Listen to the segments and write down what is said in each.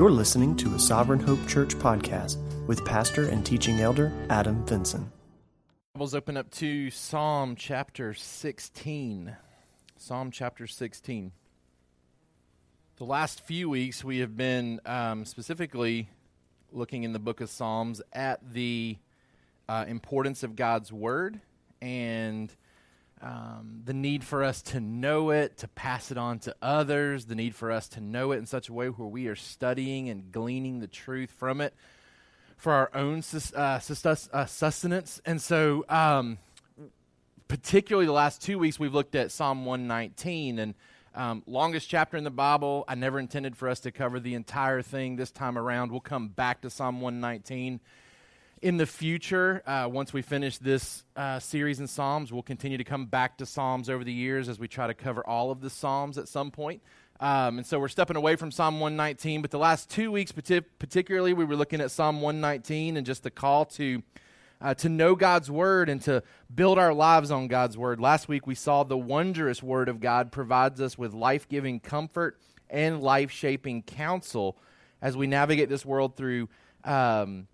You're listening to a Sovereign Hope Church podcast with pastor and teaching elder Adam Vinson. Bibles open up to Psalm chapter 16. Psalm chapter 16. The last few weeks, we have been um, specifically looking in the book of Psalms at the uh, importance of God's Word and um, the need for us to know it, to pass it on to others, the need for us to know it in such a way where we are studying and gleaning the truth from it for our own sus- uh, sus- uh, sustenance. And so, um, particularly the last two weeks, we've looked at Psalm 119 and um, longest chapter in the Bible. I never intended for us to cover the entire thing this time around. We'll come back to Psalm 119 in the future, uh, once we finish this uh, series in Psalms, we'll continue to come back to Psalms over the years as we try to cover all of the Psalms at some point. Um, and so we're stepping away from Psalm 119, but the last two weeks, particularly, we were looking at Psalm 119 and just the call to uh, to know God's word and to build our lives on God's word. Last week, we saw the wondrous word of God provides us with life giving comfort and life shaping counsel as we navigate this world through. Um,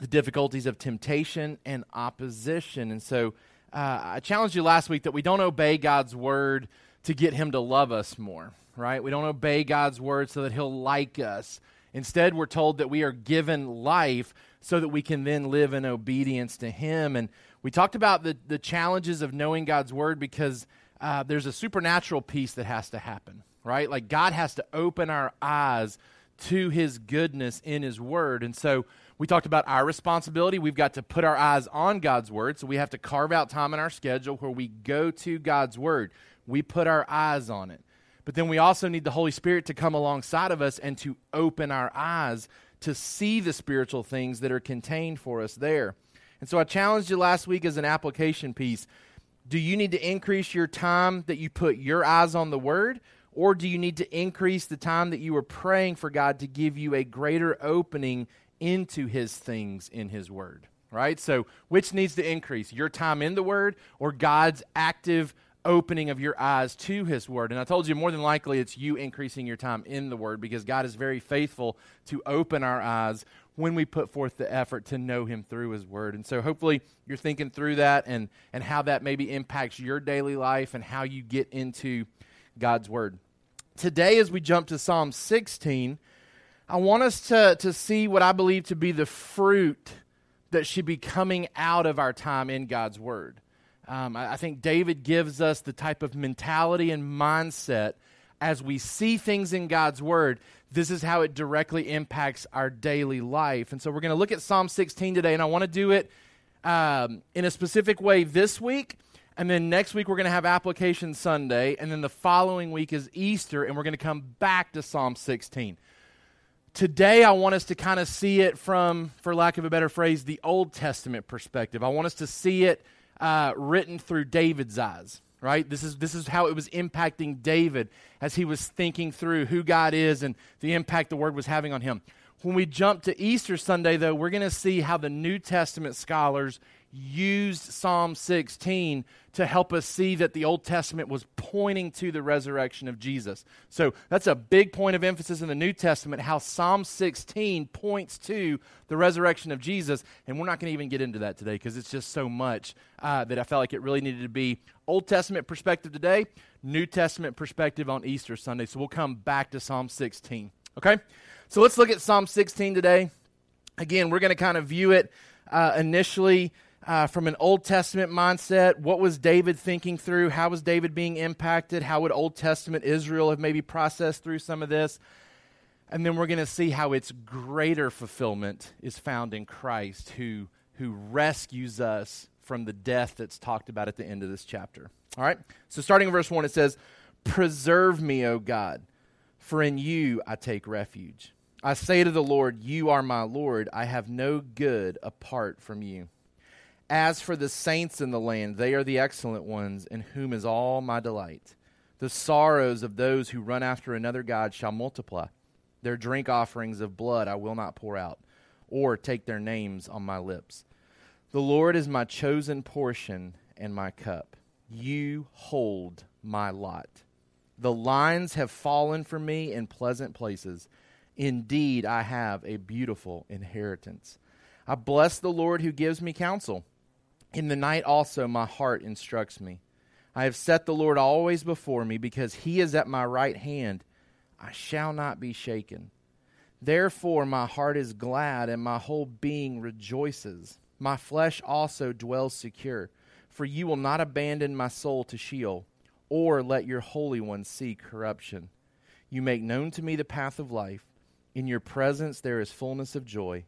the difficulties of temptation and opposition. And so uh, I challenged you last week that we don't obey God's word to get him to love us more, right? We don't obey God's word so that he'll like us. Instead, we're told that we are given life so that we can then live in obedience to him. And we talked about the, the challenges of knowing God's word because uh, there's a supernatural piece that has to happen, right? Like God has to open our eyes to his goodness in his word. And so we talked about our responsibility. We've got to put our eyes on God's word. So we have to carve out time in our schedule where we go to God's word. We put our eyes on it. But then we also need the Holy Spirit to come alongside of us and to open our eyes to see the spiritual things that are contained for us there. And so I challenged you last week as an application piece. Do you need to increase your time that you put your eyes on the word? Or do you need to increase the time that you are praying for God to give you a greater opening into his things in his word, right? So, which needs to increase? Your time in the word or God's active opening of your eyes to his word? And I told you more than likely it's you increasing your time in the word because God is very faithful to open our eyes when we put forth the effort to know him through his word. And so hopefully you're thinking through that and and how that maybe impacts your daily life and how you get into God's word. Today as we jump to Psalm 16, I want us to, to see what I believe to be the fruit that should be coming out of our time in God's Word. Um, I, I think David gives us the type of mentality and mindset as we see things in God's Word. This is how it directly impacts our daily life. And so we're going to look at Psalm 16 today, and I want to do it um, in a specific way this week. And then next week, we're going to have Application Sunday. And then the following week is Easter, and we're going to come back to Psalm 16. Today, I want us to kind of see it from, for lack of a better phrase, the Old Testament perspective. I want us to see it uh, written through David's eyes, right? This is, this is how it was impacting David as he was thinking through who God is and the impact the word was having on him. When we jump to Easter Sunday, though, we're going to see how the New Testament scholars used Psalm 16 to help us see that the Old Testament was pointing to the resurrection of Jesus. So that's a big point of emphasis in the New Testament, how Psalm 16 points to the resurrection of Jesus. And we're not going to even get into that today because it's just so much uh, that I felt like it really needed to be Old Testament perspective today, New Testament perspective on Easter Sunday. So we'll come back to Psalm 16. Okay? So let's look at Psalm 16 today. Again, we're going to kind of view it uh, initially uh, from an Old Testament mindset. What was David thinking through? How was David being impacted? How would Old Testament Israel have maybe processed through some of this? And then we're going to see how its greater fulfillment is found in Christ, who, who rescues us from the death that's talked about at the end of this chapter. All right? So, starting in verse 1, it says, Preserve me, O God, for in you I take refuge. I say to the Lord, You are my Lord. I have no good apart from you. As for the saints in the land, they are the excellent ones, in whom is all my delight. The sorrows of those who run after another God shall multiply. Their drink offerings of blood I will not pour out, or take their names on my lips. The Lord is my chosen portion and my cup. You hold my lot. The lines have fallen for me in pleasant places. Indeed, I have a beautiful inheritance. I bless the Lord who gives me counsel. In the night also my heart instructs me. I have set the Lord always before me, because he is at my right hand. I shall not be shaken. Therefore my heart is glad, and my whole being rejoices. My flesh also dwells secure, for you will not abandon my soul to Sheol, or let your Holy One see corruption. You make known to me the path of life. In your presence there is fullness of joy.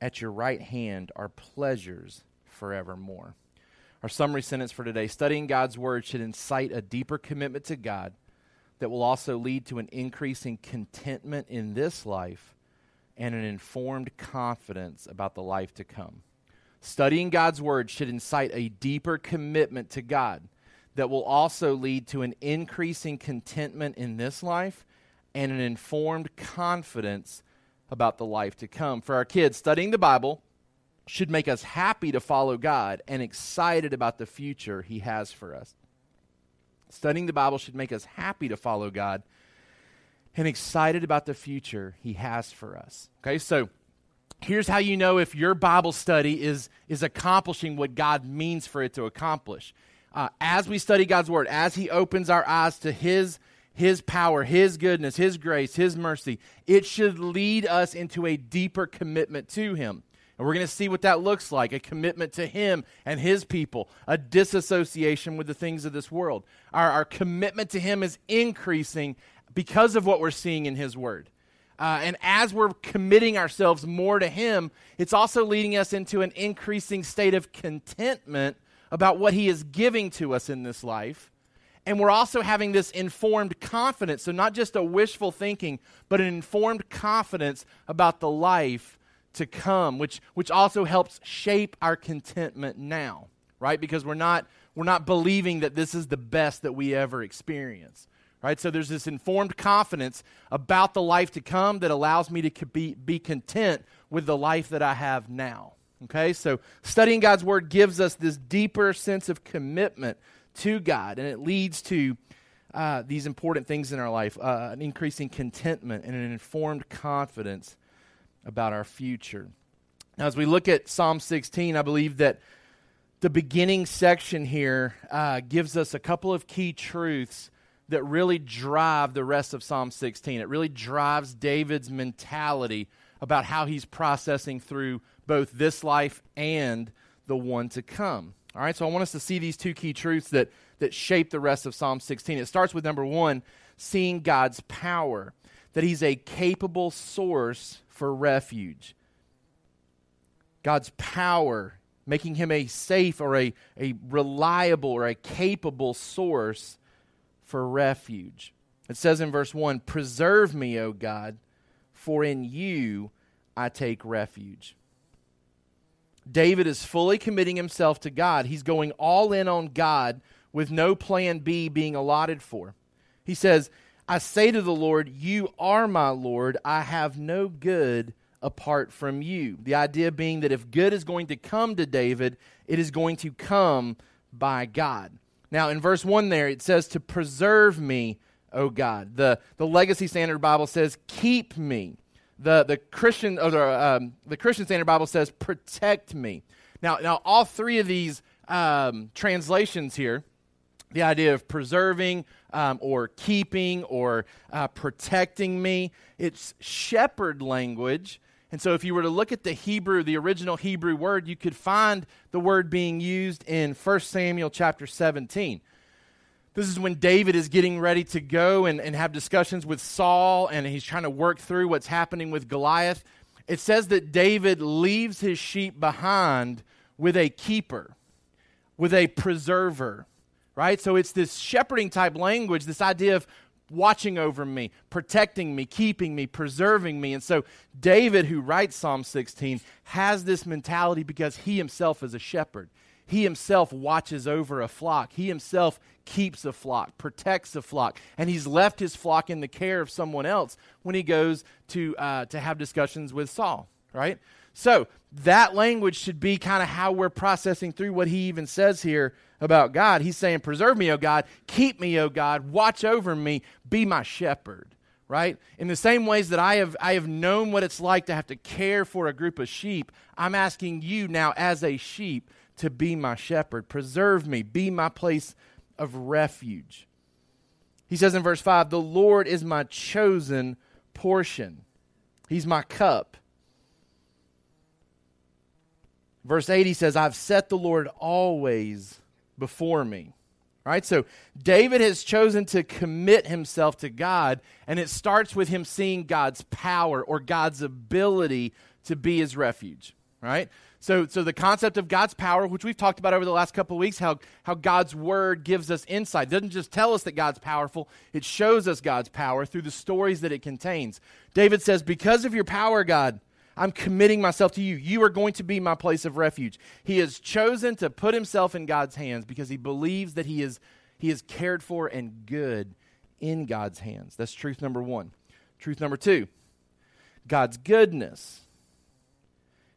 At your right hand are pleasures forevermore. Our summary sentence for today studying God's Word should incite a deeper commitment to God that will also lead to an increasing contentment in this life and an informed confidence about the life to come. Studying God's Word should incite a deeper commitment to God that will also lead to an increasing contentment in this life and an informed confidence about the life to come. For our kids, studying the Bible should make us happy to follow God and excited about the future He has for us. Studying the Bible should make us happy to follow God and excited about the future He has for us. Okay, so here's how you know if your Bible study is, is accomplishing what God means for it to accomplish. Uh, as we study God's Word, as He opens our eyes to His his power, His goodness, His grace, His mercy, it should lead us into a deeper commitment to Him. And we're going to see what that looks like a commitment to Him and His people, a disassociation with the things of this world. Our, our commitment to Him is increasing because of what we're seeing in His Word. Uh, and as we're committing ourselves more to Him, it's also leading us into an increasing state of contentment about what He is giving to us in this life and we're also having this informed confidence. So, not just a wishful thinking, but an informed confidence about the life to come, which, which also helps shape our contentment now, right? Because we're not, we're not believing that this is the best that we ever experience, right? So, there's this informed confidence about the life to come that allows me to be, be content with the life that I have now. Okay, so studying God's Word gives us this deeper sense of commitment to God, and it leads to uh, these important things in our life uh, an increasing contentment and an informed confidence about our future. Now, as we look at Psalm 16, I believe that the beginning section here uh, gives us a couple of key truths that really drive the rest of Psalm 16. It really drives David's mentality about how he's processing through both this life and the one to come. All right, so I want us to see these two key truths that, that shape the rest of Psalm 16. It starts with number one, seeing God's power, that He's a capable source for refuge. God's power, making Him a safe or a, a reliable or a capable source for refuge. It says in verse 1 Preserve me, O God, for in you I take refuge. David is fully committing himself to God. He's going all in on God with no plan B being allotted for. He says, I say to the Lord, You are my Lord. I have no good apart from you. The idea being that if good is going to come to David, it is going to come by God. Now, in verse 1 there, it says, To preserve me, O God. The, the Legacy Standard Bible says, Keep me the, the Christian or the, um, the Christian Standard Bible says, "Protect me." Now, now all three of these um, translations here, the idea of preserving um, or keeping or uh, protecting me, it's shepherd language. And so, if you were to look at the Hebrew, the original Hebrew word, you could find the word being used in 1 Samuel chapter 17. This is when David is getting ready to go and, and have discussions with Saul, and he's trying to work through what's happening with Goliath. It says that David leaves his sheep behind with a keeper, with a preserver, right? So it's this shepherding type language, this idea of watching over me, protecting me, keeping me, preserving me. And so David, who writes Psalm 16, has this mentality because he himself is a shepherd. He himself watches over a flock. He himself keeps a flock, protects a flock, and he's left his flock in the care of someone else when he goes to, uh, to have discussions with Saul, right? So that language should be kind of how we're processing through what he even says here about God. He's saying, Preserve me, O God, keep me, O God, watch over me, be my shepherd, right? In the same ways that I have, I have known what it's like to have to care for a group of sheep, I'm asking you now, as a sheep, to be my shepherd. Preserve me, be my place of refuge. He says in verse 5 The Lord is my chosen portion, He's my cup. Verse 8, he says, I've set the Lord always before me. Right? So David has chosen to commit himself to God, and it starts with him seeing God's power or God's ability to be his refuge. Right? So, so the concept of God's power, which we've talked about over the last couple of weeks, how, how God's word gives us insight. Doesn't just tell us that God's powerful, it shows us God's power through the stories that it contains. David says, Because of your power, God, I'm committing myself to you. You are going to be my place of refuge. He has chosen to put himself in God's hands because he believes that he is, he is cared for and good in God's hands. That's truth number one. Truth number two God's goodness.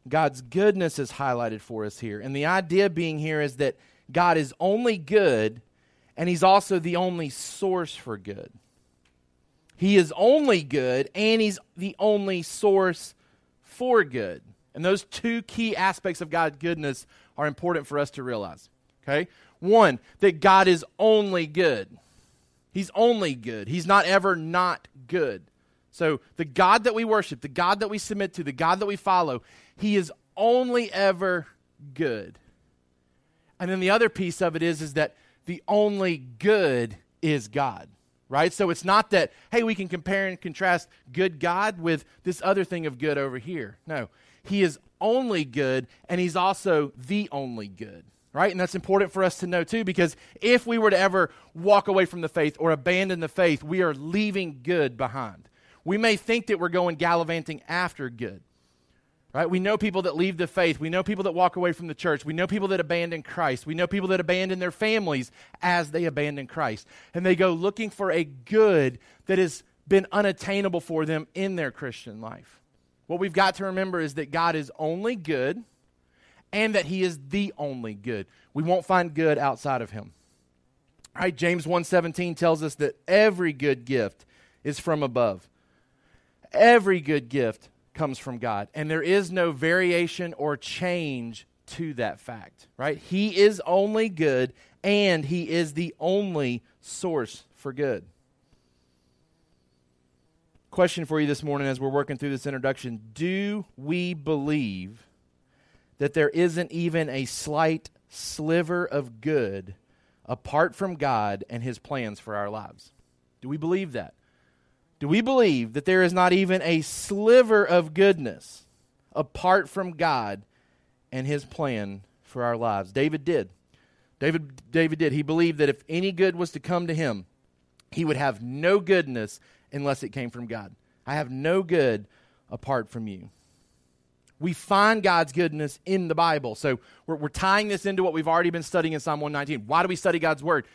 God's goodness is highlighted for us here. And the idea being here is that God is only good and he's also the only source for good. He is only good and he's the only source for good. And those two key aspects of God's goodness are important for us to realize. Okay? One, that God is only good. He's only good. He's not ever not good. So, the God that we worship, the God that we submit to, the God that we follow, He is only ever good. And then the other piece of it is, is that the only good is God right? So it's not that, hey, we can compare and contrast good God with this other thing of good over here. No, He is only good, and He's also the only good, right? And that's important for us to know too, because if we were to ever walk away from the faith or abandon the faith, we are leaving good behind. We may think that we're going gallivanting after good, Right? We know people that leave the faith. We know people that walk away from the church. We know people that abandon Christ. We know people that abandon their families as they abandon Christ. And they go looking for a good that has been unattainable for them in their Christian life. What we've got to remember is that God is only good and that he is the only good. We won't find good outside of him. All right, James 1:17 tells us that every good gift is from above. Every good gift comes from God. And there is no variation or change to that fact, right? He is only good and he is the only source for good. Question for you this morning as we're working through this introduction Do we believe that there isn't even a slight sliver of good apart from God and his plans for our lives? Do we believe that? Do we believe that there is not even a sliver of goodness apart from God and his plan for our lives? David did. David, David did. He believed that if any good was to come to him, he would have no goodness unless it came from God. I have no good apart from you. We find God's goodness in the Bible. So we're, we're tying this into what we've already been studying in Psalm 119. Why do we study God's Word?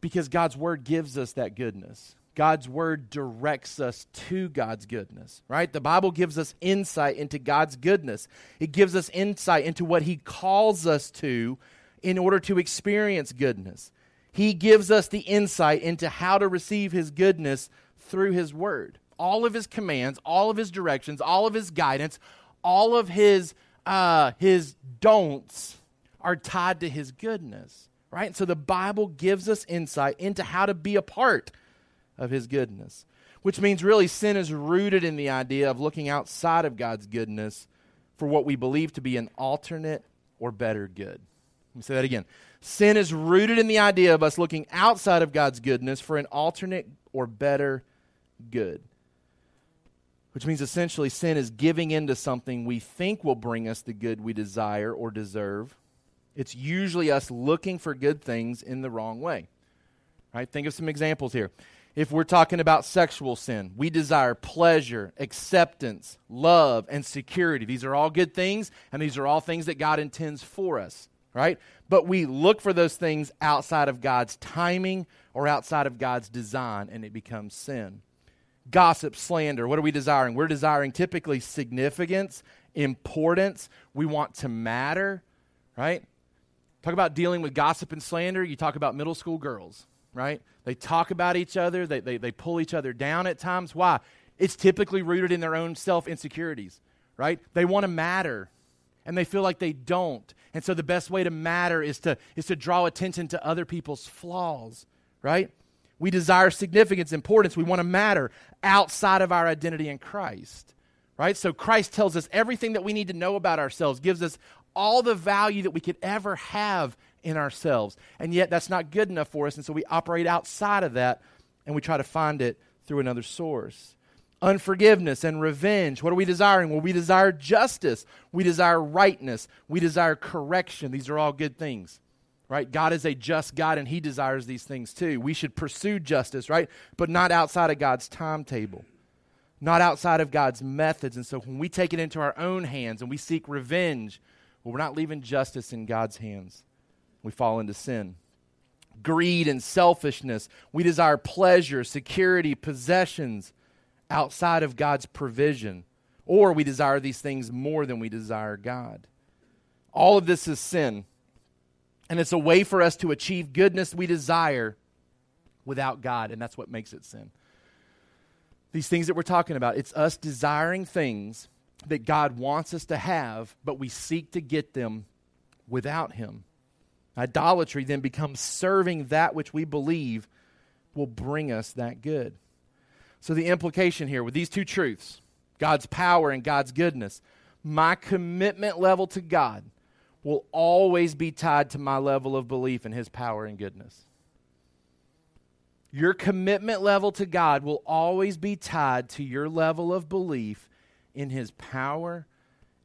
Because God's Word gives us that goodness. God's word directs us to God's goodness, right? The Bible gives us insight into God's goodness. It gives us insight into what He calls us to in order to experience goodness. He gives us the insight into how to receive His goodness through His word. All of His commands, all of His directions, all of His guidance, all of His, uh, his don'ts are tied to His goodness, right? So the Bible gives us insight into how to be a part of his goodness. Which means really sin is rooted in the idea of looking outside of God's goodness for what we believe to be an alternate or better good. Let me say that again. Sin is rooted in the idea of us looking outside of God's goodness for an alternate or better good. Which means essentially sin is giving into something we think will bring us the good we desire or deserve. It's usually us looking for good things in the wrong way. Right? Think of some examples here if we're talking about sexual sin. We desire pleasure, acceptance, love, and security. These are all good things, and these are all things that God intends for us, right? But we look for those things outside of God's timing or outside of God's design, and it becomes sin. Gossip, slander, what are we desiring? We're desiring typically significance, importance. We want to matter, right? Talk about dealing with gossip and slander, you talk about middle school girls right? They talk about each other, they, they, they pull each other down at times. Why? It's typically rooted in their own self insecurities, right? They want to matter and they feel like they don't. And so the best way to matter is to, is to draw attention to other people's flaws, right? We desire significance, importance. We want to matter outside of our identity in Christ, right? So Christ tells us everything that we need to know about ourselves, gives us all the value that we could ever have in ourselves. And yet that's not good enough for us. And so we operate outside of that and we try to find it through another source. Unforgiveness and revenge. What are we desiring? Well, we desire justice. We desire rightness. We desire correction. These are all good things, right? God is a just God and He desires these things too. We should pursue justice, right? But not outside of God's timetable, not outside of God's methods. And so when we take it into our own hands and we seek revenge, well, we're not leaving justice in God's hands. We fall into sin. Greed and selfishness. We desire pleasure, security, possessions outside of God's provision. Or we desire these things more than we desire God. All of this is sin. And it's a way for us to achieve goodness we desire without God. And that's what makes it sin. These things that we're talking about, it's us desiring things that God wants us to have, but we seek to get them without Him. Idolatry then becomes serving that which we believe will bring us that good. So, the implication here with these two truths God's power and God's goodness, my commitment level to God will always be tied to my level of belief in His power and goodness. Your commitment level to God will always be tied to your level of belief in his power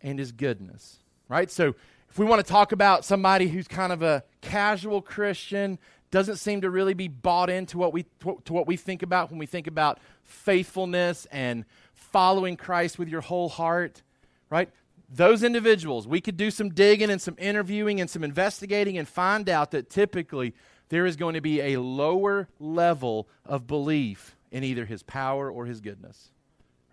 and his goodness. Right? So, if we want to talk about somebody who's kind of a casual Christian, doesn't seem to really be bought into what we to what we think about when we think about faithfulness and following Christ with your whole heart, right? Those individuals, we could do some digging and some interviewing and some investigating and find out that typically there is going to be a lower level of belief in either his power or his goodness,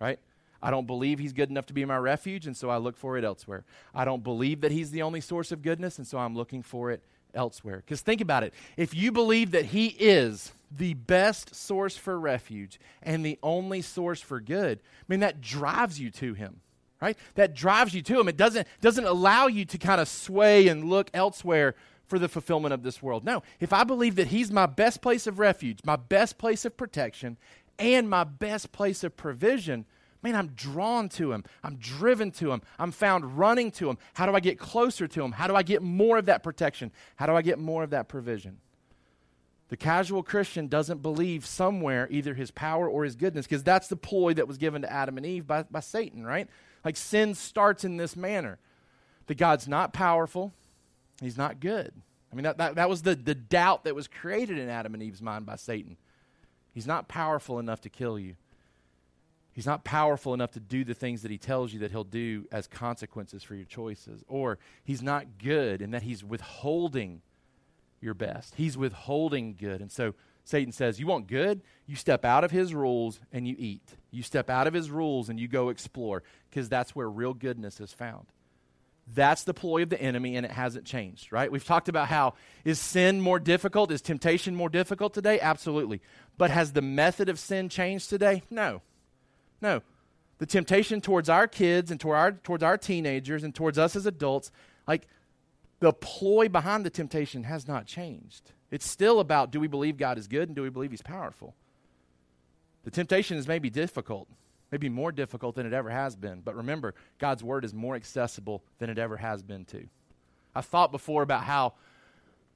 right? I don't believe he's good enough to be my refuge, and so I look for it elsewhere. I don't believe that he's the only source of goodness, and so I'm looking for it elsewhere. Because think about it if you believe that he is the best source for refuge and the only source for good, I mean, that drives you to him. Right? That drives you to him. It doesn't, doesn't allow you to kind of sway and look elsewhere for the fulfillment of this world. No, if I believe that He's my best place of refuge, my best place of protection, and my best place of provision, Man, I'm drawn to him. I'm driven to him. I'm found running to him. How do I get closer to him? How do I get more of that protection? How do I get more of that provision? The casual Christian doesn't believe somewhere either his power or his goodness because that's the ploy that was given to Adam and Eve by, by Satan, right? Like sin starts in this manner that God's not powerful, he's not good. I mean, that, that, that was the, the doubt that was created in Adam and Eve's mind by Satan. He's not powerful enough to kill you. He's not powerful enough to do the things that he tells you that he'll do as consequences for your choices. Or he's not good in that he's withholding your best. He's withholding good. And so Satan says, You want good? You step out of his rules and you eat. You step out of his rules and you go explore because that's where real goodness is found. That's the ploy of the enemy, and it hasn't changed, right? We've talked about how is sin more difficult? Is temptation more difficult today? Absolutely. But has the method of sin changed today? No. No. The temptation towards our kids and toward our, towards our teenagers and towards us as adults, like the ploy behind the temptation has not changed. It's still about do we believe God is good and do we believe He's powerful? The temptation is maybe difficult, maybe more difficult than it ever has been. But remember, God's word is more accessible than it ever has been, too. I've thought before about how,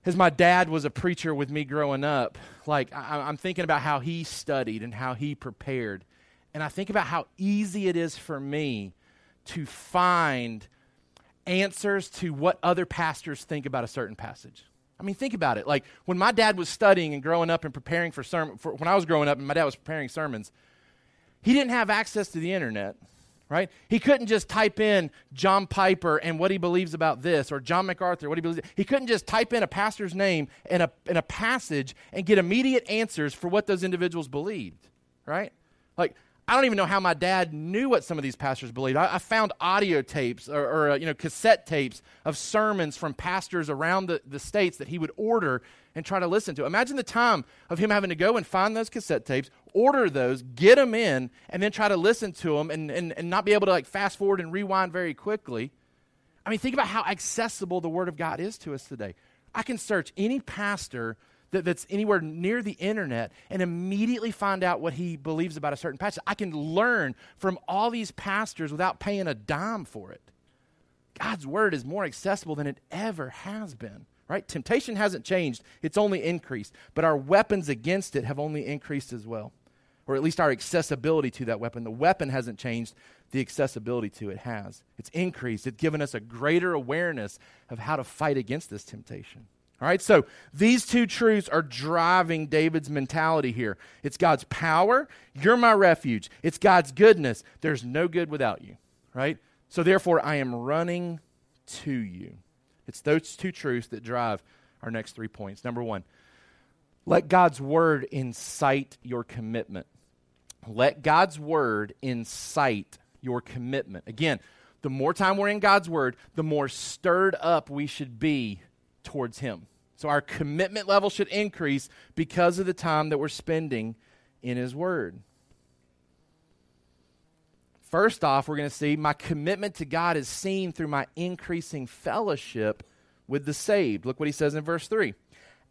as my dad was a preacher with me growing up, like I, am thinking about how he studied and how he prepared and I think about how easy it is for me to find answers to what other pastors think about a certain passage. I mean, think about it. Like when my dad was studying and growing up and preparing for sermon, for, when I was growing up and my dad was preparing sermons, he didn't have access to the internet, right? He couldn't just type in John Piper and what he believes about this, or John MacArthur, what he believes. He couldn't just type in a pastor's name and a, in a passage and get immediate answers for what those individuals believed, right? Like I don't even know how my dad knew what some of these pastors believed. I, I found audio tapes or, or uh, you know cassette tapes of sermons from pastors around the, the states that he would order and try to listen to. Imagine the time of him having to go and find those cassette tapes, order those, get them in, and then try to listen to them and, and, and not be able to like fast forward and rewind very quickly. I mean, think about how accessible the Word of God is to us today. I can search any pastor that, that's anywhere near the internet and immediately find out what he believes about a certain passage. I can learn from all these pastors without paying a dime for it. God's word is more accessible than it ever has been, right? Temptation hasn't changed, it's only increased, but our weapons against it have only increased as well, or at least our accessibility to that weapon. The weapon hasn't changed, the accessibility to it has. It's increased, it's given us a greater awareness of how to fight against this temptation. All right, so these two truths are driving David's mentality here. It's God's power, you're my refuge. It's God's goodness, there's no good without you, right? So therefore, I am running to you. It's those two truths that drive our next three points. Number one, let God's word incite your commitment. Let God's word incite your commitment. Again, the more time we're in God's word, the more stirred up we should be towards Him. So our commitment level should increase because of the time that we're spending in His Word. First off, we're going to see my commitment to God is seen through my increasing fellowship with the saved. Look what he says in verse 3.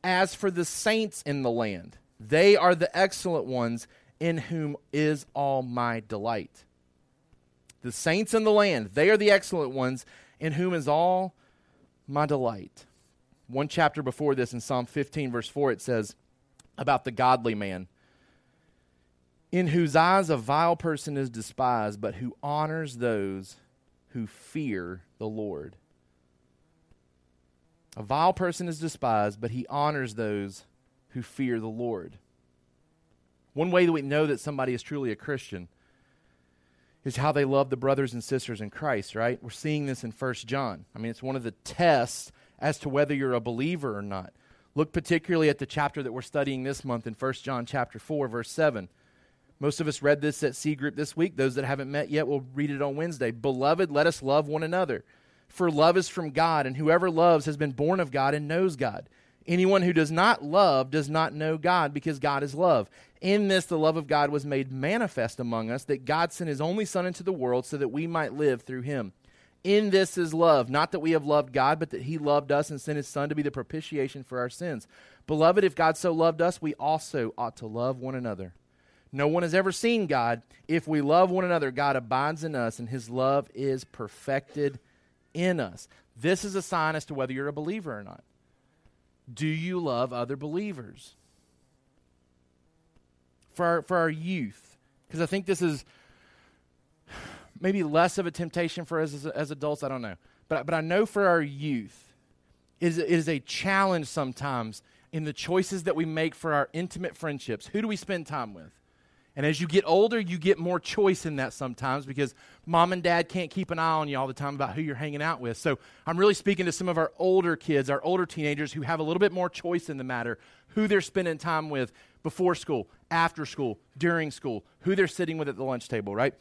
As for the saints in the land, they are the excellent ones in whom is all my delight. The saints in the land, they are the excellent ones in whom is all my delight. One chapter before this, in Psalm 15, verse 4, it says about the godly man, in whose eyes a vile person is despised, but who honors those who fear the Lord. A vile person is despised, but he honors those who fear the Lord. One way that we know that somebody is truly a Christian is how they love the brothers and sisters in Christ, right? We're seeing this in First John. I mean, it's one of the tests as to whether you're a believer or not. Look particularly at the chapter that we're studying this month in 1 John chapter 4 verse 7. Most of us read this at C group this week. Those that haven't met yet will read it on Wednesday. Beloved, let us love one another. For love is from God, and whoever loves has been born of God and knows God. Anyone who does not love does not know God, because God is love. In this, the love of God was made manifest among us, that God sent his only Son into the world so that we might live through him. In this is love, not that we have loved God, but that he loved us and sent his Son to be the propitiation for our sins. Beloved, if God so loved us, we also ought to love one another. No one has ever seen God. If we love one another, God abides in us, and his love is perfected in us. This is a sign as to whether you're a believer or not. Do you love other believers? For our, for our youth, because I think this is maybe less of a temptation for us as, as adults. I don't know. But, but I know for our youth, it is, it is a challenge sometimes in the choices that we make for our intimate friendships. Who do we spend time with? And as you get older, you get more choice in that sometimes because mom and dad can't keep an eye on you all the time about who you're hanging out with. So I'm really speaking to some of our older kids, our older teenagers who have a little bit more choice in the matter who they're spending time with before school, after school, during school, who they're sitting with at the lunch table, right?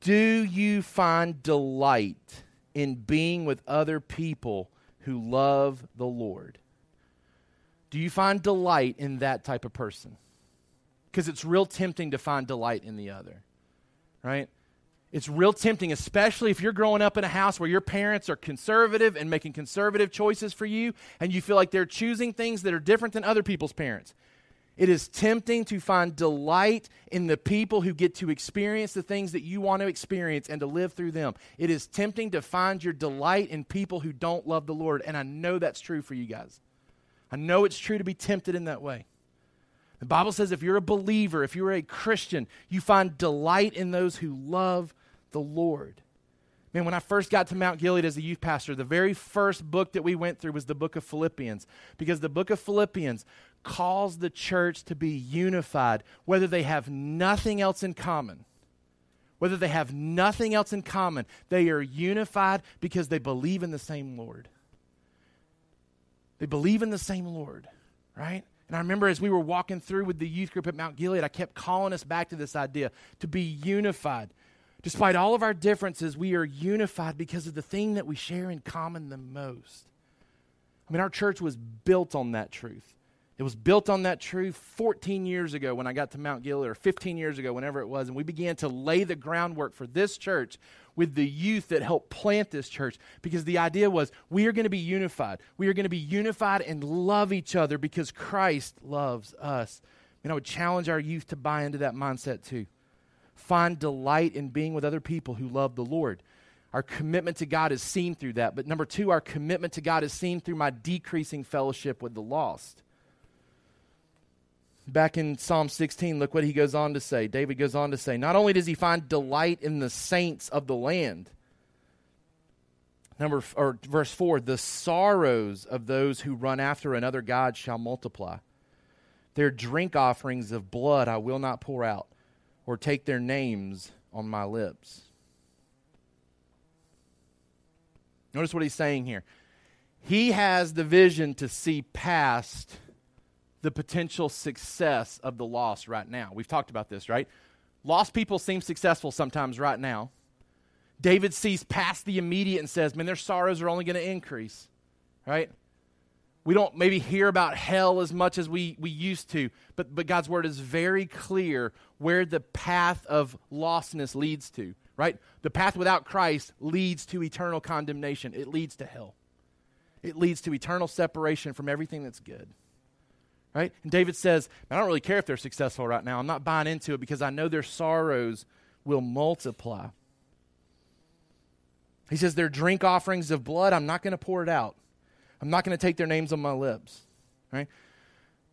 Do you find delight in being with other people who love the Lord? Do you find delight in that type of person? Because it's real tempting to find delight in the other, right? It's real tempting, especially if you're growing up in a house where your parents are conservative and making conservative choices for you, and you feel like they're choosing things that are different than other people's parents. It is tempting to find delight in the people who get to experience the things that you want to experience and to live through them. It is tempting to find your delight in people who don't love the Lord. And I know that's true for you guys. I know it's true to be tempted in that way. The Bible says if you're a believer, if you're a Christian, you find delight in those who love the Lord. Man, when I first got to Mount Gilead as a youth pastor, the very first book that we went through was the book of Philippians. Because the book of Philippians calls the church to be unified, whether they have nothing else in common. Whether they have nothing else in common, they are unified because they believe in the same Lord. They believe in the same Lord, right? And I remember as we were walking through with the youth group at Mount Gilead, I kept calling us back to this idea to be unified. Despite all of our differences, we are unified because of the thing that we share in common the most. I mean, our church was built on that truth. It was built on that truth 14 years ago when I got to Mount Gilead, or 15 years ago, whenever it was, and we began to lay the groundwork for this church with the youth that helped plant this church because the idea was we are going to be unified. We are going to be unified and love each other because Christ loves us. And I would challenge our youth to buy into that mindset too. Find delight in being with other people who love the Lord. Our commitment to God is seen through that. But number two, our commitment to God is seen through my decreasing fellowship with the lost. Back in Psalm 16, look what he goes on to say. David goes on to say, Not only does he find delight in the saints of the land, number or verse 4 the sorrows of those who run after another god shall multiply. Their drink offerings of blood i will not pour out or take their names on my lips. Notice what he's saying here. He has the vision to see past the potential success of the lost right now. We've talked about this, right? Lost people seem successful sometimes right now. David sees past the immediate and says, man, their sorrows are only going to increase, right? We don't maybe hear about hell as much as we, we used to, but, but God's word is very clear where the path of lostness leads to, right? The path without Christ leads to eternal condemnation, it leads to hell, it leads to eternal separation from everything that's good right? And David says, I don't really care if they're successful right now. I'm not buying into it because I know their sorrows will multiply. He says, Their drink offerings of blood, I'm not going to pour it out. I'm not going to take their names on my lips, right?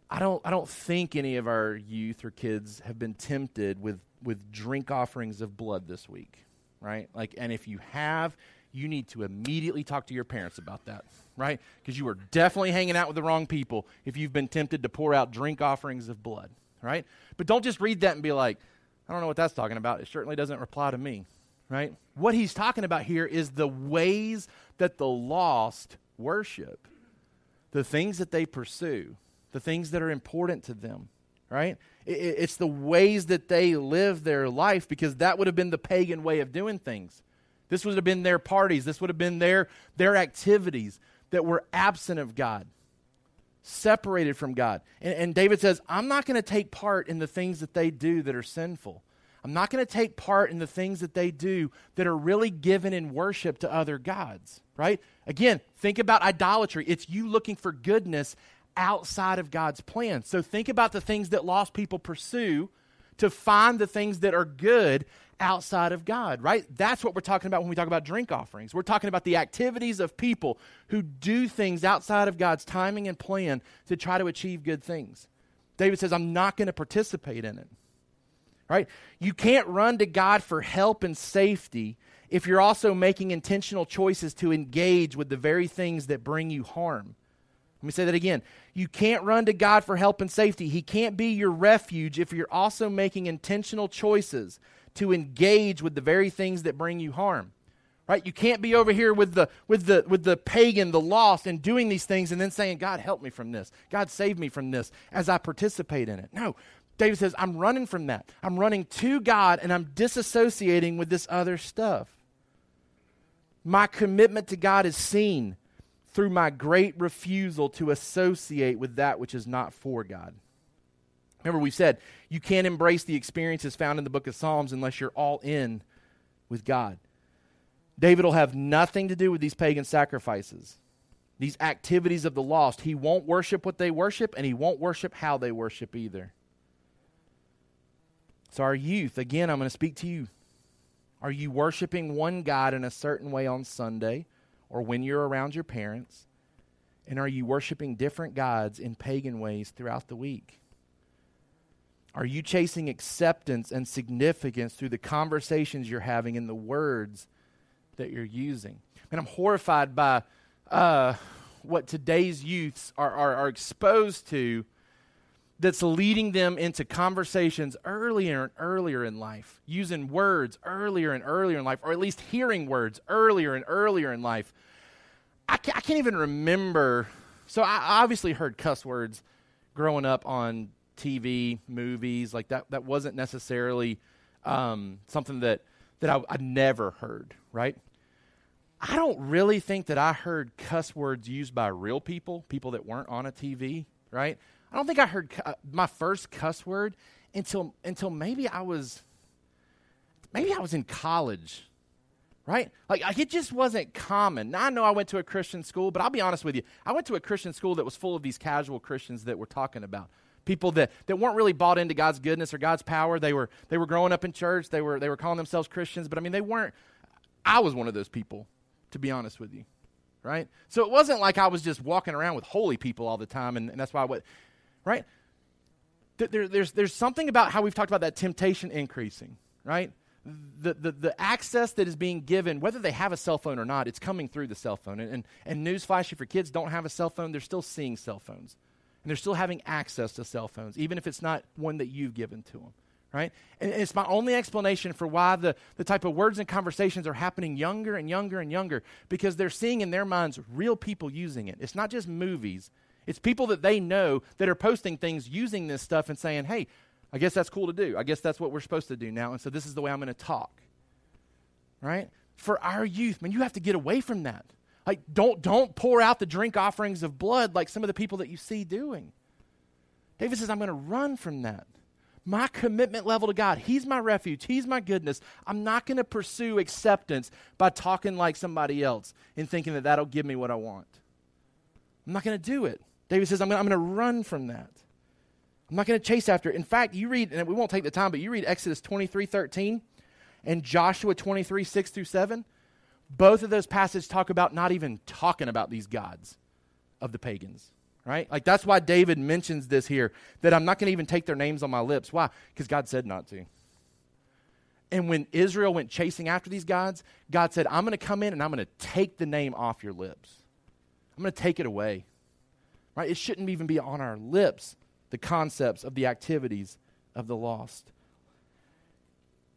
I don't, I don't think any of our youth or kids have been tempted with, with drink offerings of blood this week, right? Like, and if you have, you need to immediately talk to your parents about that, right? Because you are definitely hanging out with the wrong people if you've been tempted to pour out drink offerings of blood, right? But don't just read that and be like, I don't know what that's talking about. It certainly doesn't apply to me, right? What he's talking about here is the ways that the lost worship, the things that they pursue, the things that are important to them, right? It's the ways that they live their life because that would have been the pagan way of doing things this would have been their parties. This would have been their, their activities that were absent of God, separated from God. And, and David says, I'm not going to take part in the things that they do that are sinful. I'm not going to take part in the things that they do that are really given in worship to other gods, right? Again, think about idolatry. It's you looking for goodness outside of God's plan. So think about the things that lost people pursue to find the things that are good outside of God, right? That's what we're talking about when we talk about drink offerings. We're talking about the activities of people who do things outside of God's timing and plan to try to achieve good things. David says, I'm not going to participate in it, right? You can't run to God for help and safety if you're also making intentional choices to engage with the very things that bring you harm. Let me say that again. You can't run to God for help and safety. He can't be your refuge if you're also making intentional choices to engage with the very things that bring you harm. Right? You can't be over here with the with the with the pagan, the lost, and doing these things and then saying, God help me from this. God save me from this as I participate in it. No. David says, I'm running from that. I'm running to God and I'm disassociating with this other stuff. My commitment to God is seen through my great refusal to associate with that which is not for God. Remember, we've said you can't embrace the experiences found in the book of Psalms unless you're all in with God. David will have nothing to do with these pagan sacrifices, these activities of the lost. He won't worship what they worship, and he won't worship how they worship either. So, our youth, again, I'm going to speak to you. Are you worshiping one God in a certain way on Sunday or when you're around your parents? And are you worshiping different gods in pagan ways throughout the week? Are you chasing acceptance and significance through the conversations you're having and the words that you're using? And I'm horrified by uh, what today's youths are, are, are exposed to that's leading them into conversations earlier and earlier in life, using words earlier and earlier in life, or at least hearing words earlier and earlier in life. I can't, I can't even remember. So I obviously heard cuss words growing up on TV, movies, like that, that wasn't necessarily um, something that, that I, I never heard, right? I don't really think that I heard cuss words used by real people, people that weren't on a TV, right? I don't think I heard cu- uh, my first cuss word until until maybe I was maybe I was in college, right? Like, like it just wasn't common. Now I know I went to a Christian school, but I'll be honest with you, I went to a Christian school that was full of these casual Christians that we're talking about. People that, that weren't really bought into God's goodness or God's power. They were they were growing up in church. They were they were calling themselves Christians, but I mean they weren't. I was one of those people, to be honest with you, right? So it wasn't like I was just walking around with holy people all the time, and, and that's why what, right? There, there's there's something about how we've talked about that temptation increasing, right? the, the, the access that is being given, whether they have a cell phone or not, it's coming through the cell phone. And, and, and newsflash, if your kids don't have a cell phone, they're still seeing cell phones. And they're still having access to cell phones, even if it's not one that you've given to them. Right? And, and it's my only explanation for why the, the type of words and conversations are happening younger and younger and younger, because they're seeing in their minds real people using it. It's not just movies, it's people that they know that are posting things using this stuff and saying, hey, I guess that's cool to do. I guess that's what we're supposed to do now. And so this is the way I'm going to talk. Right? For our youth, man, you have to get away from that. Like, don't, don't pour out the drink offerings of blood like some of the people that you see doing. David says, I'm going to run from that. My commitment level to God, He's my refuge, He's my goodness. I'm not going to pursue acceptance by talking like somebody else and thinking that that'll give me what I want. I'm not going to do it. David says, I'm going to run from that. I'm not going to chase after it. In fact, you read, and we won't take the time, but you read Exodus 23 13 and Joshua 23 6 through 7. Both of those passages talk about not even talking about these gods of the pagans, right? Like that's why David mentions this here that I'm not going to even take their names on my lips. Why? Because God said not to. And when Israel went chasing after these gods, God said, I'm going to come in and I'm going to take the name off your lips. I'm going to take it away. Right? It shouldn't even be on our lips the concepts of the activities of the lost.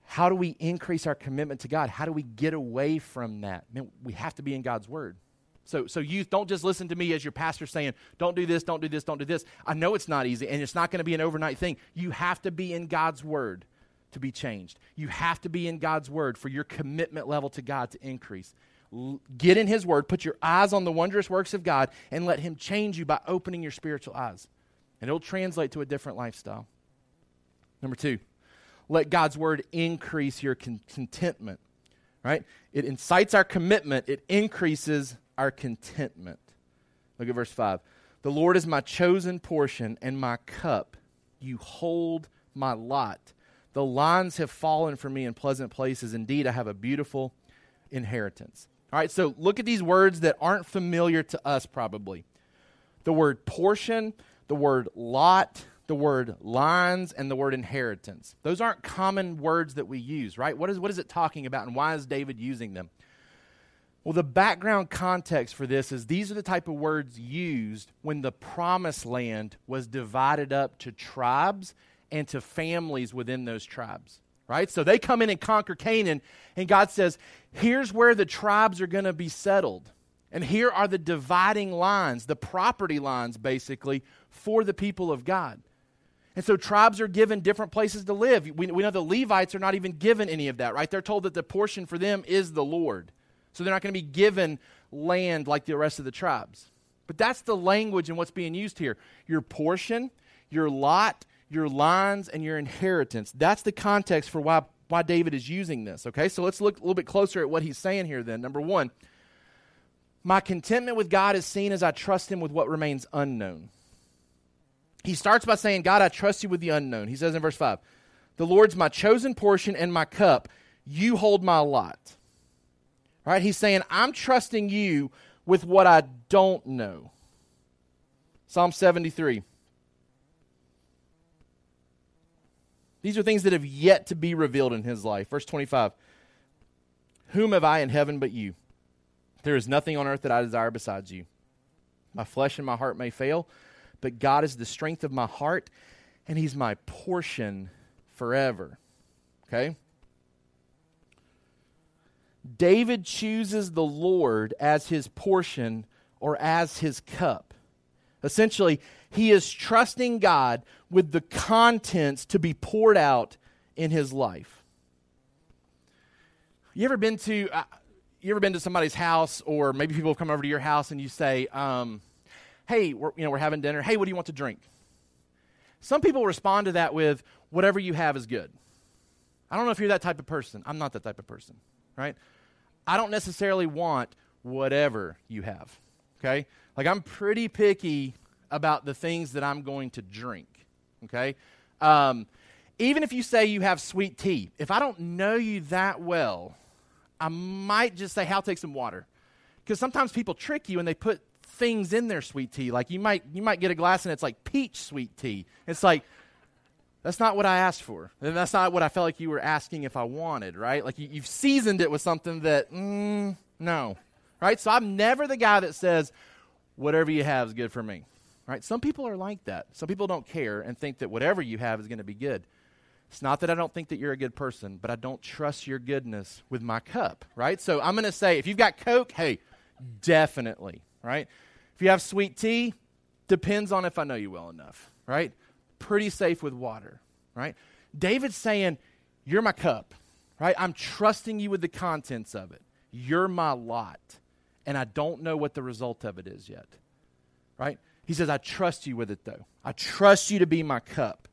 How do we increase our commitment to God? How do we get away from that? Man, we have to be in God's Word. So, so youth, don't just listen to me as your pastor saying, don't do this, don't do this, don't do this. I know it's not easy, and it's not going to be an overnight thing. You have to be in God's Word to be changed. You have to be in God's Word for your commitment level to God to increase. Get in His Word, put your eyes on the wondrous works of God, and let Him change you by opening your spiritual eyes and it'll translate to a different lifestyle. Number two, let God's word increase your con- contentment, right? It incites our commitment, it increases our contentment. Look at verse 5. The Lord is my chosen portion and my cup. You hold my lot. The lines have fallen for me in pleasant places. Indeed, I have a beautiful inheritance. All right, so look at these words that aren't familiar to us, probably. The word portion, the word lot, the word lines, and the word inheritance. Those aren't common words that we use, right? What is, what is it talking about, and why is David using them? Well, the background context for this is these are the type of words used when the promised land was divided up to tribes and to families within those tribes, right? So they come in and conquer Canaan, and God says, here's where the tribes are going to be settled. And here are the dividing lines, the property lines, basically, for the people of God. And so tribes are given different places to live. We, we know the Levites are not even given any of that, right? They're told that the portion for them is the Lord. So they're not going to be given land like the rest of the tribes. But that's the language and what's being used here. Your portion, your lot, your lines, and your inheritance. That's the context for why, why David is using this. Okay, so let's look a little bit closer at what he's saying here then. Number one, my contentment with God is seen as I trust Him with what remains unknown. He starts by saying, God, I trust you with the unknown. He says in verse 5, The Lord's my chosen portion and my cup. You hold my lot. Right? He's saying, I'm trusting you with what I don't know. Psalm 73. These are things that have yet to be revealed in his life. Verse 25 Whom have I in heaven but you? There is nothing on earth that I desire besides you. My flesh and my heart may fail, but God is the strength of my heart, and He's my portion forever. Okay? David chooses the Lord as his portion or as his cup Essentially, he is trusting God with the contents to be poured out in his life. You ever been to uh, you ever been to somebody's house or maybe people have come over to your house and you say, um, "Hey, we're, you know, we're having dinner. Hey, what do you want to drink?" Some people respond to that with, "Whatever you have is good." I don't know if you're that type of person. I'm not that type of person, right? I don't necessarily want whatever you have. Okay? Like I'm pretty picky about the things that I'm going to drink. Okay? Um, even if you say you have sweet tea, if I don't know you that well, I might just say, "I'll take some water," because sometimes people trick you and they put things in their sweet tea. Like you might you might get a glass and it's like peach sweet tea. It's like that's not what I asked for. And that's not what I felt like you were asking if I wanted, right? Like you, have seasoned it with something that, mm, no, right? So I'm never the guy that says, whatever you have is good for me, right? Some people are like that. Some people don't care and think that whatever you have is going to be good. It's not that I don't think that you're a good person, but I don't trust your goodness with my cup, right? So I'm going to say, if you've got Coke, hey, definitely, right? If you have sweet tea, depends on if I know you well enough, right? pretty safe with water, right? David's saying, You're my cup, right? I'm trusting you with the contents of it. You're my lot. And I don't know what the result of it is yet, right? He says, I trust you with it, though. I trust you to be my cup.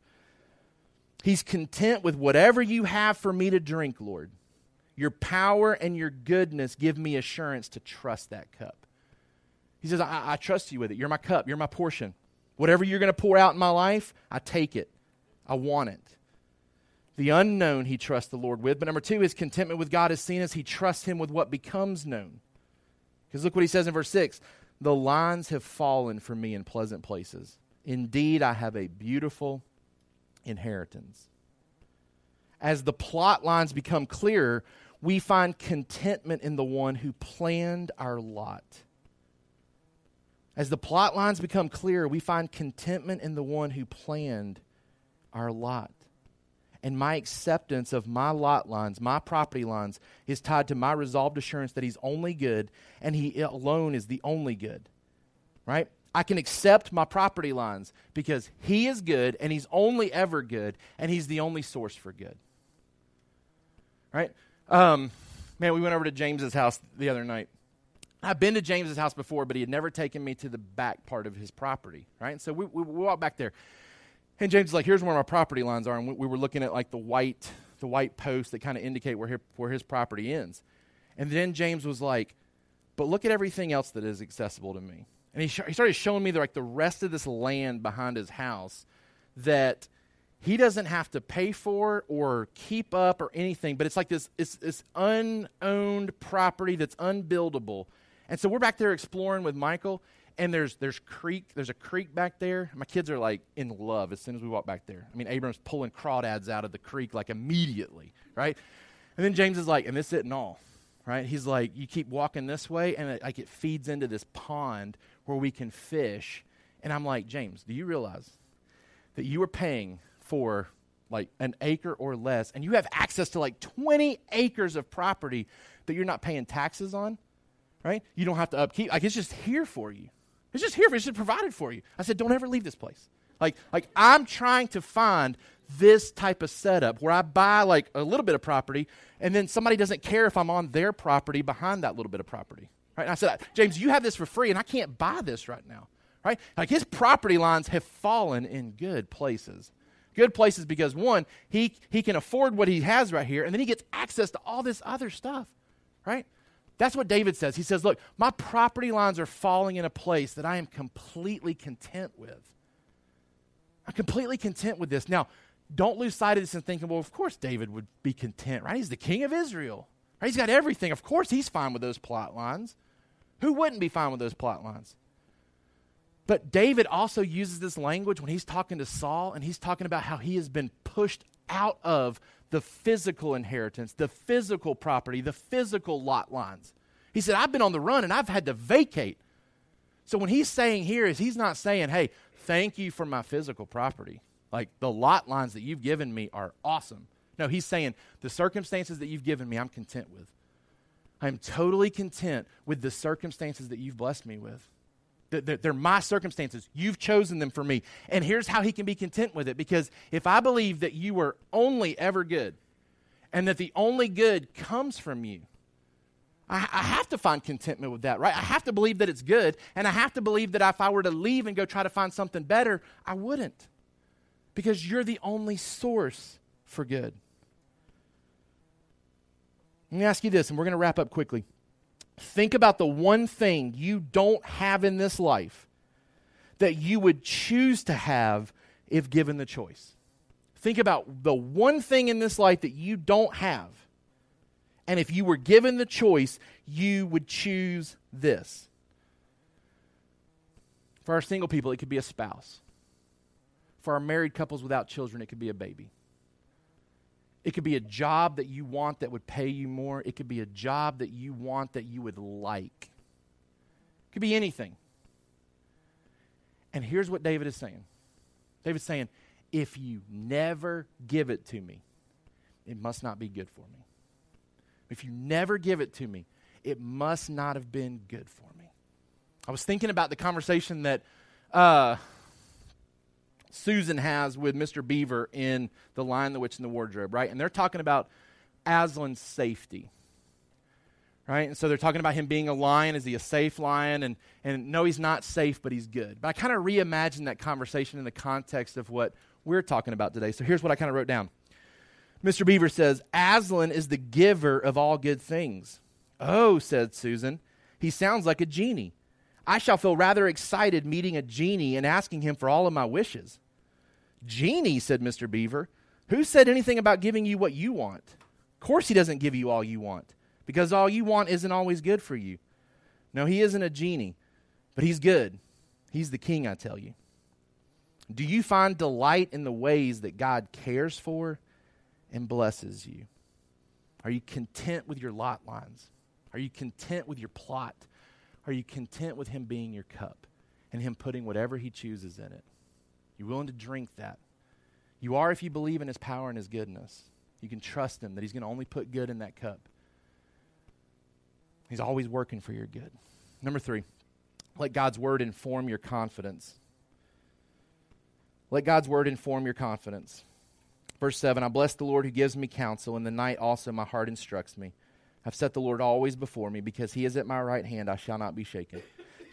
He's content with whatever you have for me to drink, Lord. Your power and your goodness give me assurance to trust that cup. He says, I, I trust you with it. You're my cup. You're my portion. Whatever you're going to pour out in my life, I take it. I want it. The unknown he trusts the Lord with. But number two, his contentment with God is seen as he trusts him with what becomes known. Because look what he says in verse 6 The lines have fallen for me in pleasant places. Indeed, I have a beautiful inheritance. As the plot lines become clearer, we find contentment in the one who planned our lot. As the plot lines become clearer, we find contentment in the one who planned our lot. And my acceptance of my lot lines, my property lines, is tied to my resolved assurance that He's only good and He alone is the only good. Right? I can accept my property lines because He is good and He's only ever good and He's the only source for good. Right? Um, man, we went over to James's house the other night I've been to James's house before, but he had never taken me to the back part of his property, right? And so we, we, we walked back there. And James is like, here's where my property lines are. And we, we were looking at like the white, the white posts that kind of indicate where his, where his property ends. And then James was like, but look at everything else that is accessible to me. And he, sh- he started showing me the, like the rest of this land behind his house that he doesn't have to pay for or keep up or anything, but it's like this, it's this unowned property that's unbuildable and so we're back there exploring with Michael, and there's there's creek, there's a creek back there. My kids are like in love as soon as we walk back there. I mean, Abram's pulling crawdads out of the creek like immediately, right? And then James is like, and this isn't all, right? He's like, you keep walking this way, and it, like it feeds into this pond where we can fish. And I'm like, James, do you realize that you are paying for like an acre or less, and you have access to like 20 acres of property that you're not paying taxes on? right? You don't have to upkeep. Like it's just here for you. It's just here. It's just provided for you. I said, don't ever leave this place. Like, like I'm trying to find this type of setup where I buy like a little bit of property and then somebody doesn't care if I'm on their property behind that little bit of property. Right? And I said, James, you have this for free and I can't buy this right now. Right? Like his property lines have fallen in good places. Good places because one, he he can afford what he has right here, and then he gets access to all this other stuff. Right? That's what David says. He says, Look, my property lines are falling in a place that I am completely content with. I'm completely content with this. Now, don't lose sight of this and thinking, well, of course David would be content, right? He's the king of Israel. Right? He's got everything. Of course he's fine with those plot lines. Who wouldn't be fine with those plot lines? But David also uses this language when he's talking to Saul and he's talking about how he has been pushed out of the physical inheritance, the physical property, the physical lot lines. He said, I've been on the run and I've had to vacate. So when he's saying here is he's not saying, hey, thank you for my physical property. Like the lot lines that you've given me are awesome. No, he's saying the circumstances that you've given me, I'm content with. I'm totally content with the circumstances that you've blessed me with. They're, they're my circumstances. You've chosen them for me. And here's how he can be content with it because if I believe that you are only ever good and that the only good comes from you, I, I, have to find contentment with that, right? I have to believe that it's good, and I have to believe that if I were to leave and go try to find something better, I wouldn't. Because you're the only source for good. Let me ask you this, and we're going to wrap up quickly. Think about the one thing you don't have in this life that you would choose to have if given the choice. Think about the one thing in this life that you don't have. And if you were given the choice, you would choose this. For our single people, it could be a spouse. For our married couples without children, it could be a baby. It could be a job that you want that would pay you more. It could be a job that you want that you would like. It could be anything. And here's what David is saying David's saying, if you never give it to me, it must not be good for me. If you never give it to me, it must not have been good for me. I was thinking about the conversation that uh, Susan has with Mr. Beaver in The Lion, the Witch, and the Wardrobe, right? And they're talking about Aslan's safety, right? And so they're talking about him being a lion. Is he a safe lion? And, and no, he's not safe, but he's good. But I kind of reimagined that conversation in the context of what we're talking about today. So here's what I kind of wrote down. Mr. Beaver says, Aslan is the giver of all good things. Oh, said Susan, he sounds like a genie. I shall feel rather excited meeting a genie and asking him for all of my wishes. Genie, said Mr. Beaver, who said anything about giving you what you want? Of course, he doesn't give you all you want, because all you want isn't always good for you. No, he isn't a genie, but he's good. He's the king, I tell you. Do you find delight in the ways that God cares for and blesses you? Are you content with your lot lines? Are you content with your plot? Are you content with Him being your cup and Him putting whatever He chooses in it? You willing to drink that? You are if you believe in His power and His goodness. You can trust Him that He's going to only put good in that cup. He's always working for your good. Number three, let God's word inform your confidence. Let God's word inform your confidence. Verse 7 I bless the Lord who gives me counsel. In the night also my heart instructs me. I've set the Lord always before me, because he is at my right hand, I shall not be shaken.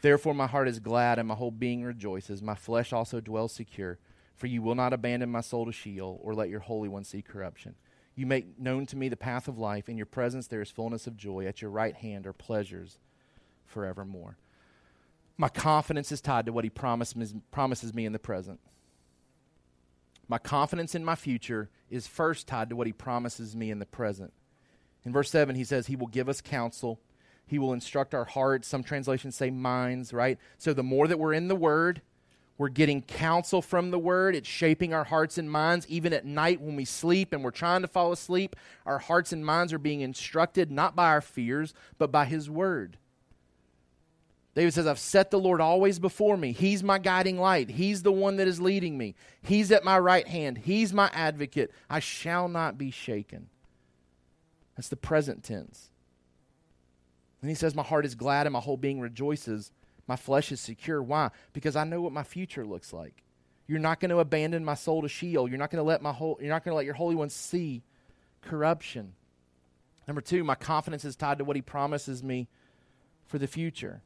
Therefore my heart is glad, and my whole being rejoices. My flesh also dwells secure, for you will not abandon my soul to Sheol, or let your Holy One see corruption. You make known to me the path of life. In your presence there is fullness of joy. At your right hand are pleasures forevermore. My confidence is tied to what he promises, promises me in the present. My confidence in my future is first tied to what he promises me in the present. In verse 7, he says, He will give us counsel. He will instruct our hearts. Some translations say minds, right? So the more that we're in the Word, we're getting counsel from the Word. It's shaping our hearts and minds. Even at night when we sleep and we're trying to fall asleep, our hearts and minds are being instructed not by our fears, but by His Word. David says, I've set the Lord always before me. He's my guiding light. He's the one that is leading me. He's at my right hand. He's my advocate. I shall not be shaken. That's the present tense. And he says, My heart is glad and my whole being rejoices. My flesh is secure. Why? Because I know what my future looks like. You're not going to abandon my soul to Sheol. You're not going to let my whole, you're not going to let your Holy One see corruption. Number two, my confidence is tied to what he promises me for the future.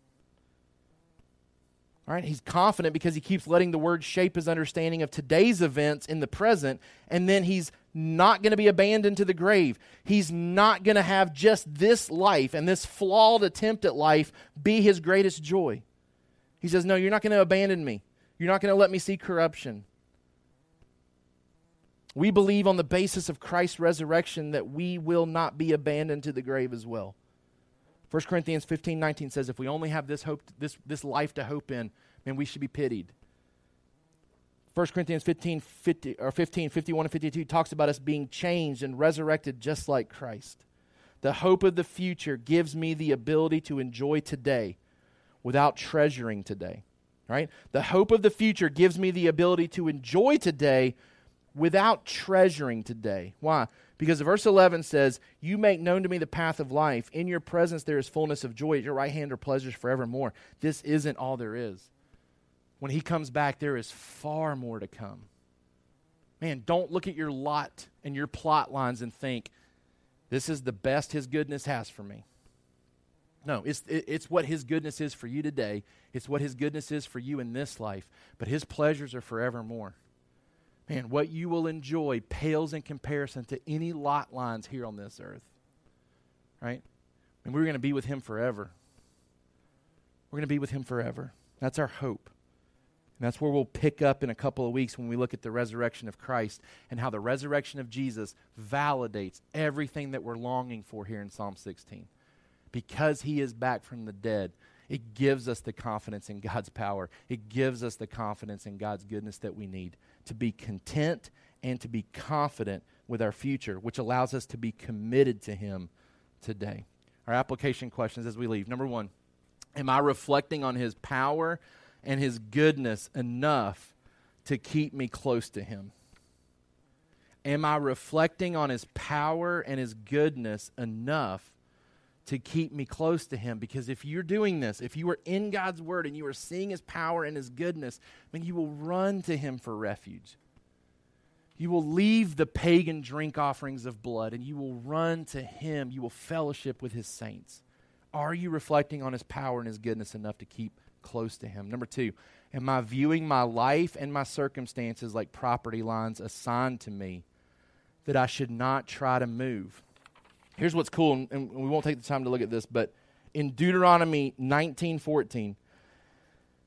All right, he's confident because he keeps letting the word shape his understanding of today's events in the present, and then he's not going to be abandoned to the grave. He's not going to have just this life and this flawed attempt at life be his greatest joy. He says, No, you're not going to abandon me. You're not going to let me see corruption. We believe on the basis of Christ's resurrection that we will not be abandoned to the grave as well. 1 Corinthians 15 19 says, If we only have this, hope, this, this life to hope in, man, we should be pitied. 1 Corinthians 15, 50, or 15, 51 and 52 talks about us being changed and resurrected just like Christ. The hope of the future gives me the ability to enjoy today without treasuring today. Right? The hope of the future gives me the ability to enjoy today without treasuring today. Why? Because verse 11 says, You make known to me the path of life. In your presence there is fullness of joy. At your right hand are pleasures forevermore. This isn't all there is. When he comes back, there is far more to come. Man, don't look at your lot and your plot lines and think, This is the best his goodness has for me. No, it's, it's what his goodness is for you today. It's what his goodness is for you in this life. But his pleasures are forevermore. Man, what you will enjoy pales in comparison to any lot lines here on this earth. Right? And we're going to be with him forever. We're going to be with him forever. That's our hope. And that's where we'll pick up in a couple of weeks when we look at the resurrection of Christ and how the resurrection of Jesus validates everything that we're longing for here in Psalm 16. Because he is back from the dead, it gives us the confidence in God's power. It gives us the confidence in God's goodness that we need to be content and to be confident with our future, which allows us to be committed to Him today. Our application questions as we leave. Number one, am I reflecting on His power and His goodness enough to keep me close to Him? Am I reflecting on His power and His goodness enough to keep me close to him? Because if you're doing this if you are in god's word and you are seeing his power and his goodness then you will run to him for refuge. You will leave the pagan drink offerings of blood and you will run to him. You will fellowship with his saints. Are you reflecting on his power and his goodness enough to keep close to him number two am i viewing my life and my circumstances like property lines assigned to me that i should not try to move Here's what's cool, and we won't take the time to look at this, but in Deuteronomy 19:14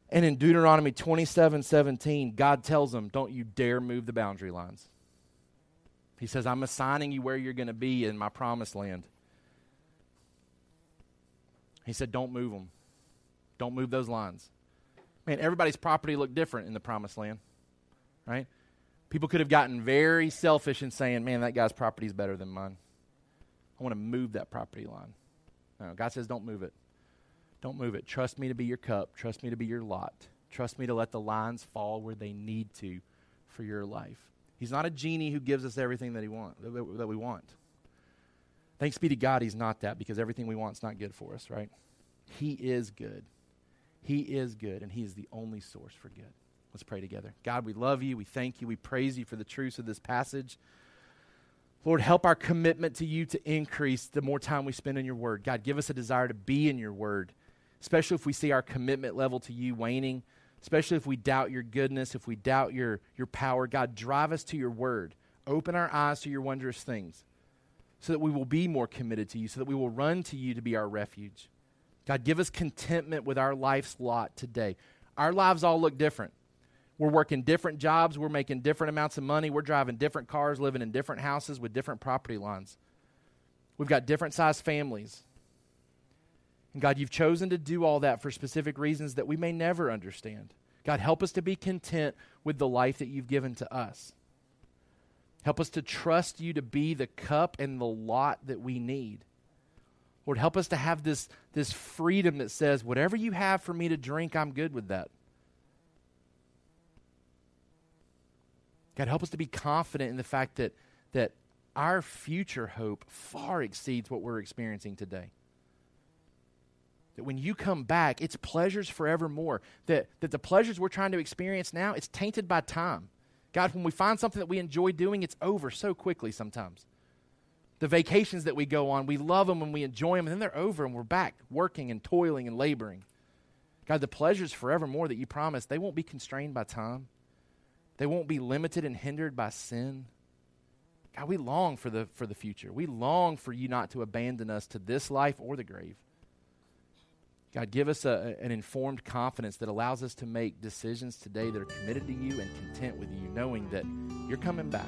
and in Deuteronomy 27:17, God tells them, "Don't you dare move the boundary lines." He says, "I'm assigning you where you're going to be in my promised land." He said, "Don't move them. Don't move those lines." Man, everybody's property looked different in the promised land, right? People could have gotten very selfish in saying, "Man, that guy's property is better than mine." I want to move that property line. No, God says, don't move it. Don't move it. Trust me to be your cup. Trust me to be your lot. Trust me to let the lines fall where they need to for your life. He's not a genie who gives us everything that he want that we want. Thanks be to God, he's not that because everything we want is not good for us, right? He is good. He is good, and he is the only source for good. Let's pray together. God, we love you. We thank you. We praise you for the truths of this passage. Lord, help our commitment to you to increase the more time we spend in your word. God, give us a desire to be in your word, especially if we see our commitment level to you waning, especially if we doubt your goodness, if we doubt your, your power. God, drive us to your word. Open our eyes to your wondrous things so that we will be more committed to you, so that we will run to you to be our refuge. God, give us contentment with our life's lot today. Our lives all look different. We're working different jobs. We're making different amounts of money. We're driving different cars, living in different houses with different property lines. We've got different sized families. And God, you've chosen to do all that for specific reasons that we may never understand. God, help us to be content with the life that you've given to us. Help us to trust you to be the cup and the lot that we need. Lord, help us to have this, this freedom that says, whatever you have for me to drink, I'm good with that. God, help us to be confident in the fact that, that our future hope far exceeds what we're experiencing today. That when you come back, it's pleasures forevermore. That, that the pleasures we're trying to experience now, it's tainted by time. God, when we find something that we enjoy doing, it's over so quickly sometimes. The vacations that we go on, we love them and we enjoy them, and then they're over and we're back working and toiling and laboring. God, the pleasures forevermore that you promised, they won't be constrained by time. They won't be limited and hindered by sin. God, we long for the, for the future. We long for you not to abandon us to this life or the grave. God, give us a, an informed confidence that allows us to make decisions today that are committed to you and content with you, knowing that you're coming back.